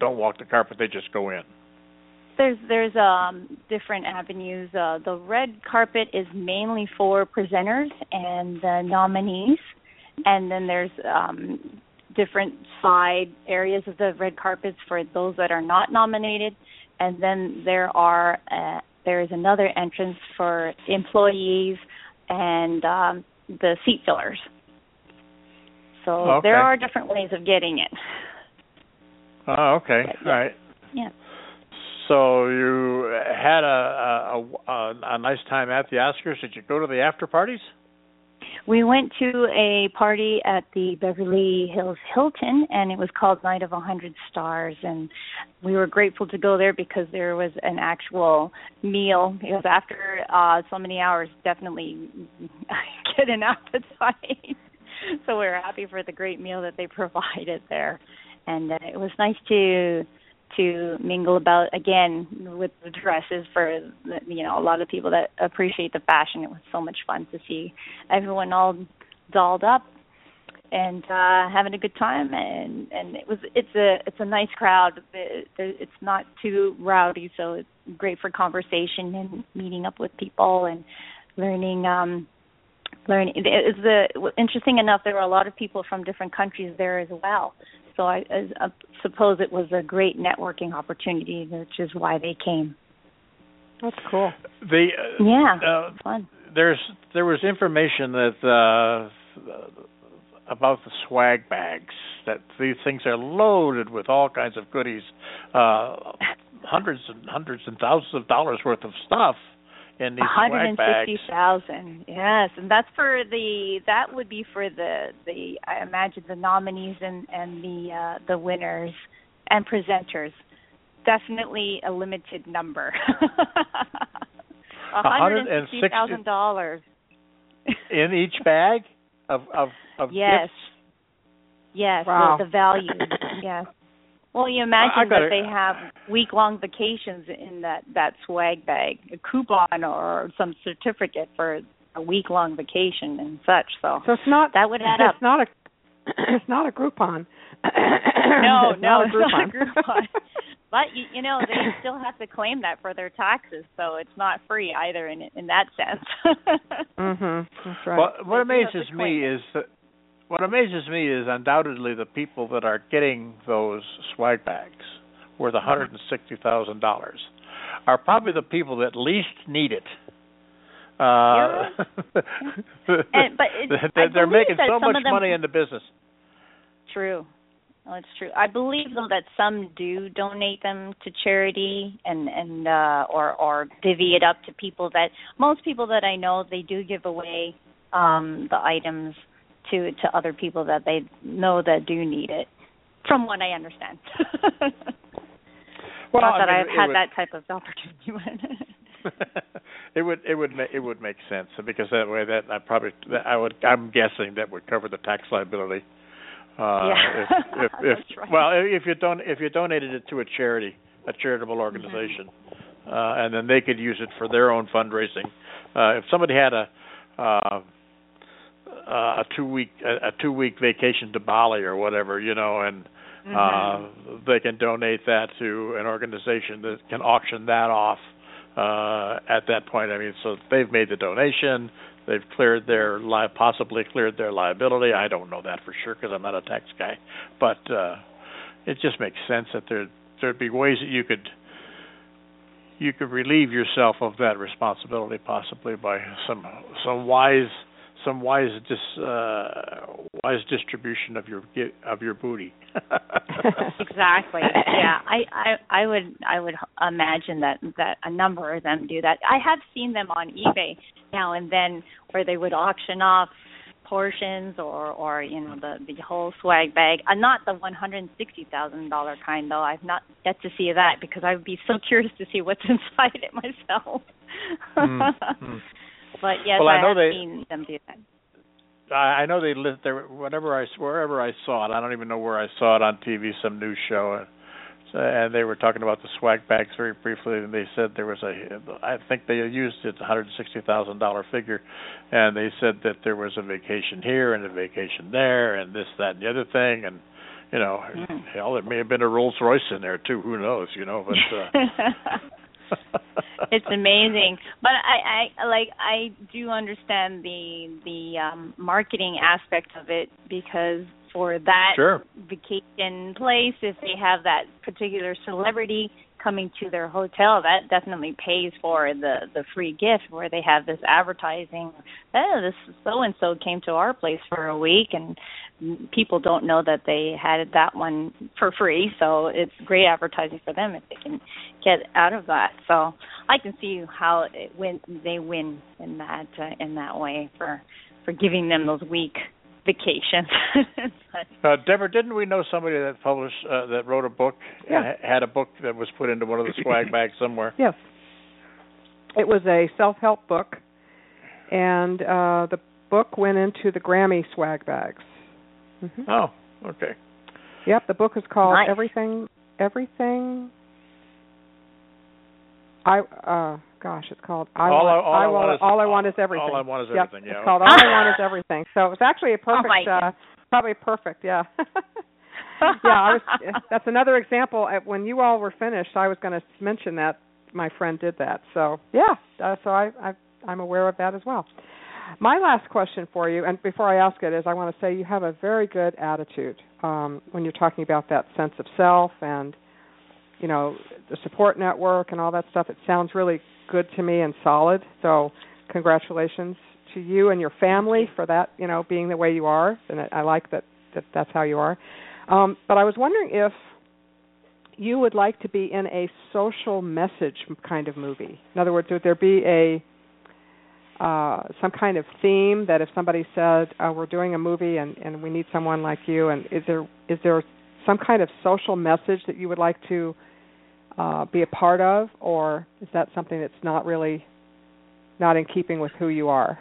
don't walk the carpet? They just go in. There's there's um different avenues. Uh, the red carpet is mainly for presenters and the nominees, and then there's um different side areas of the red carpets for those that are not nominated, and then there are uh, there is another entrance for employees and um the seat fillers. So Okay. there are different ways of getting it. Oh, okay, Yeah. all right. Yeah. So you had a a, a a nice time at the Oscars. Did you go to the after parties? We went to a party at the Beverly Hills Hilton, and it was called Night of a Hundred Stars. And we were grateful to go there because there was an actual meal. Because after uh, so many hours, definitely get an appetite. so we were happy for the great meal that they provided there, and uh, it was nice to to mingle about again with the dresses for you know a lot of people that appreciate the fashion. It was so much fun to see everyone all dolled up and uh having a good time. And and it was it's a it's a nice crowd. It- it's not too rowdy so it's great for conversation and meeting up with people and learning um learning. It's the interesting enough there were a lot of people from different countries there as well so I, I suppose it was a great networking opportunity, which is why they came. That's cool. The uh, Yeah, uh, fun. there's there was information that uh about the swag bags that these things are loaded with all kinds of goodies, uh hundreds and hundreds and thousands of dollars worth of stuff in these One hundred bags. fifty thousand. Yes, and that's for the that would be for the the I imagine the nominees and and the uh the winners and presenters. Definitely a limited number. A hundred and fifty thousand dollars. in each bag of of of Yes. gifts. Yes, Wow. the, the value. yes. Well, you imagine I gotta- that they have week-long vacations in that that swag bag, a coupon or some certificate for a week-long vacation and such. So, So it's not that would add it's up. not a it's not a Groupon. No, It's no, not a it's not Groupon. a Groupon. But you, you know, they still have to claim that for their taxes, so it's not free either in in that sense. mhm. That's right. Well, what They amazes me is that what amazes me is undoubtedly the people that are getting those swag bags worth one hundred and sixty thousand dollars are probably the people that least need it. Uh, And- but it- they're, they're making so much money in the business. True. No, it's true. I believe though that some do donate them to charity and and uh or or divvy it up to people that most people that I know they do give away um the items to to other people that they know that do need it. From what I understand. Well, Not I that mean, I've it had would- that type of opportunity. it would it would ma- it would make sense because that way that I probably that I would I'm guessing that would cover the tax liability. Uh, Yeah. if, if, if That's right. well if you don't if you donated it to a charity a charitable organization Mm-hmm. uh, and then they could use it for their own fundraising. Uh, if somebody had a uh, a two week a, a two week vacation to Bali or whatever you know and Mm-hmm. uh, they can donate that to an organization that can auction that off uh, at that point. I mean, so they've made the donation, they've cleared their li- possibly cleared their liability. I don't know that for sure because I'm not a tax guy, but uh, it just makes sense that they're there'd be ways that you could you could relieve yourself of that responsibility possibly by some some wise some wise dis, uh, wise distribution of your of your booty. exactly. Yeah, I, I I would I would imagine that that a number of them do that. I have seen them on eBay now and then where they would auction off portions or or you know the the whole swag bag. Uh, not the one hundred and sixty thousand dollar kind though. I've not yet to see that because I would be so curious to see what's inside it myself. mm, mm. But yes, well, I, I know have they, seen them do that. I know they lived there. Whatever I wherever I saw it, I don't even know where I saw it on TV, some news show, and they were talking about the swag bags very briefly, and they said there was a, I think they used it, hundred sixty thousand dollar figure, and they said that there was a vacation here and a vacation there, and this, that, and the other thing, and you know, mm. hell, there may have been a Rolls Royce in there too. Who knows? You know, but. Uh, it's amazing but i i like i do understand the the um marketing aspect of it because for that sure. vacation place if they have that particular celebrity coming to their hotel that definitely pays for the the free gift where they have this advertising oh this so and so came to our place for a week and people don't know that they had that one for free so it's great advertising for them if they can get out of that so i can see how it win they win in that uh, in that way for for giving them those week vacations. uh, Deborah, didn't we know somebody that published uh, that wrote a book? Yeah. had a book that was put into one of the swag bags somewhere. Yes. It was a self-help book, and uh, the book went into the Grammy swag bags. Mm-hmm. Oh, okay. Yep, the book is called nice. Everything Everything I uh gosh, it's called I all want, I, all I, I want, is, all I want is everything. All I want is yep. everything. Yeah. It's called All I Want Is Everything. So it's actually a perfect oh uh probably perfect, yeah. yeah, I was that's another example when you all were finished, I was going to mention that my friend did that. So, yeah, uh, so I I I'm aware of that as well. My last question for you, and before I ask it, is I want to say you have a very good attitude um, when you're talking about that sense of self and, you know, the support network and all that stuff. It sounds really good to me and solid. So, congratulations to you and your family for that. You know, being the way you are, and I like that that that's how you are. Um, but I was wondering if you would like to be in a social message kind of movie. In other words, would there be a uh, some kind of theme that if somebody said uh, we're doing a movie and, and we need someone like you, and is there is there some kind of social message that you would like to uh, be a part of, or is that something that's not really not in keeping with who you are?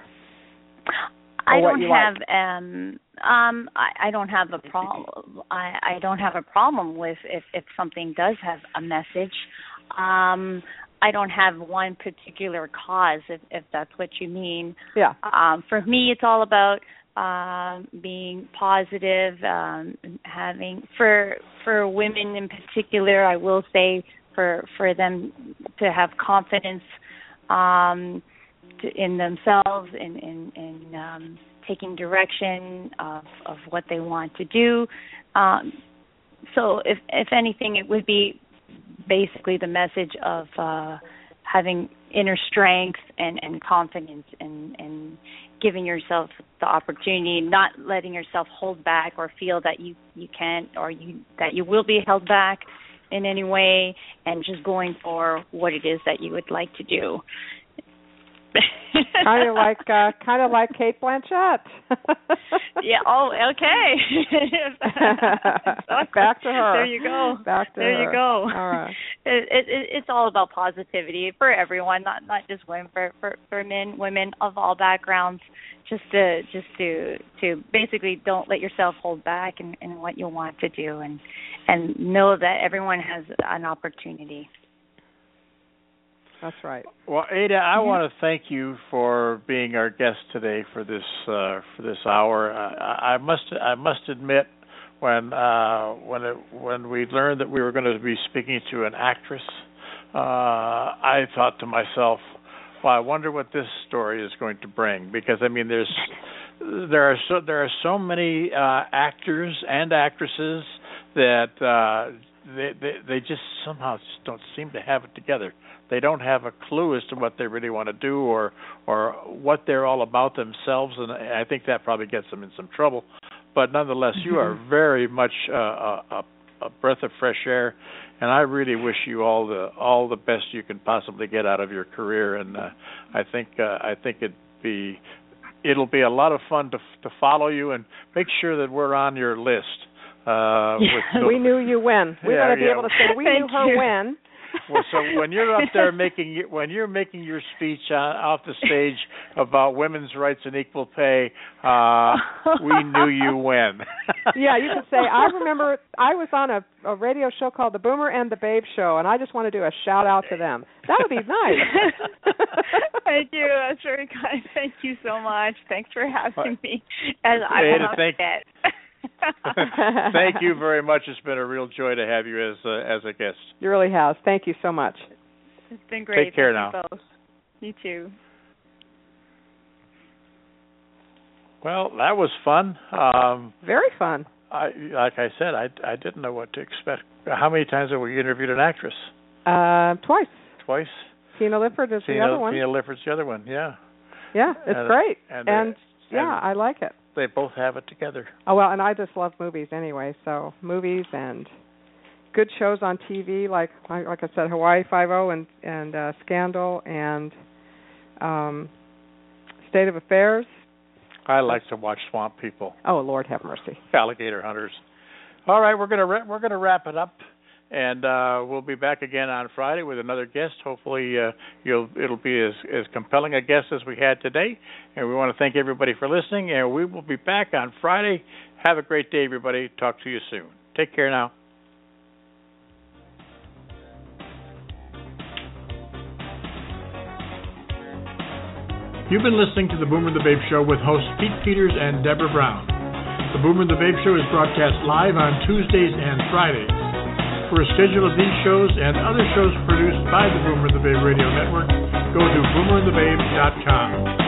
I don't have like? um um I, I don't have a problem I, I don't have a problem with if if something does have a message. Um I don't have one particular cause if if that's what you mean. Yeah. Um for me it's all about um being positive um having for for women in particular I will say for for them to have confidence um to, in themselves in in, in um taking direction of of what they want to do um so if if anything it would be basically the message of uh having inner strength and and confidence and and giving yourself the opportunity not letting yourself hold back or feel that you you can't or you that you will be held back in any way and just going for what it is that you would like to do. Kind of like uh kind of like Cate Blanchett. yeah, oh, okay. Back to her. There you go. Back to there her. you go. All right. It, it, it's all about positivity for everyone, not not just women, for for for men, women of all backgrounds. Just to just to to basically don't let yourself hold back in, in what you want to do, and and know that everyone has an opportunity. That's right. Well, Aida, I mm-hmm. want to thank you for being our guest today for this uh, for this hour. I, I must I must admit when uh, when it, when we learned that we were going to be speaking to an actress, uh, I thought to myself, "Well, I wonder what this story is going to bring." Because I mean, there's there are so there are so many uh, actors and actresses that uh, they, they they just somehow just don't seem to have it together. They don't have a clue as to what they really want to do or or what they're all about themselves, and I think that probably gets them in some trouble. But nonetheless, you are Mm-hmm. very much uh, a, a, a breath of fresh air, and I really wish you all the all the best you can possibly get out of your career. And uh, I think uh, I think it'd be it'll be a lot of fun to to follow you and make sure that we're on your list. Uh, with we knew you when. We Yeah, want to be yeah. able to say we Thank knew her you. when. Well, so when you're up there making when you're making your speech on, off the stage about women's rights and equal pay, uh, we knew you when. yeah, you could say I remember I was on a, a radio show called the Boomer and the Babe Show, and I just want to do a shout out to them. That would be nice. Thank you. That's very kind. Thank you so much. Thanks for having me. And I Aida, will not thank- forget. Thank you very much. It's been a real joy to have you as a, as a guest. You really has. Thank you so much. It's been great. Take care Thank now. You, both. you too. Well, that was fun. Um, Very fun. I, like I said, I, I didn't know what to expect. How many times have we interviewed an actress? Uh, twice. Twice. Tina Lifford is the other one. Tina Lifford's the other one. Yeah, yeah, it's And- great. and, And, uh, yeah, I like it. They both have it together. Oh well, and I just love movies anyway. So movies and good shows on TV, like like I said, Hawaii Five O and and uh, Scandal and um, State of Affairs. I like to watch Swamp People, Oh Lord, have mercy. alligator hunters. All right, we're gonna ra- we're gonna wrap it up, and uh, we'll be back again on Friday with another guest. Hopefully, uh, it'll be as as compelling a guest as we had today. And we want to thank everybody for listening. And we will be back on Friday. Have a great day, everybody. Talk to you soon. Take care now. You've been listening to the Boomer the Babe Show with hosts Pete Peters and Deborah Brown. The Boomer the Babe Show is broadcast live on Tuesdays and Fridays. For a schedule of these shows and other shows produced by the Boomer the Babe Radio Network, go to boomerandthebabe.com.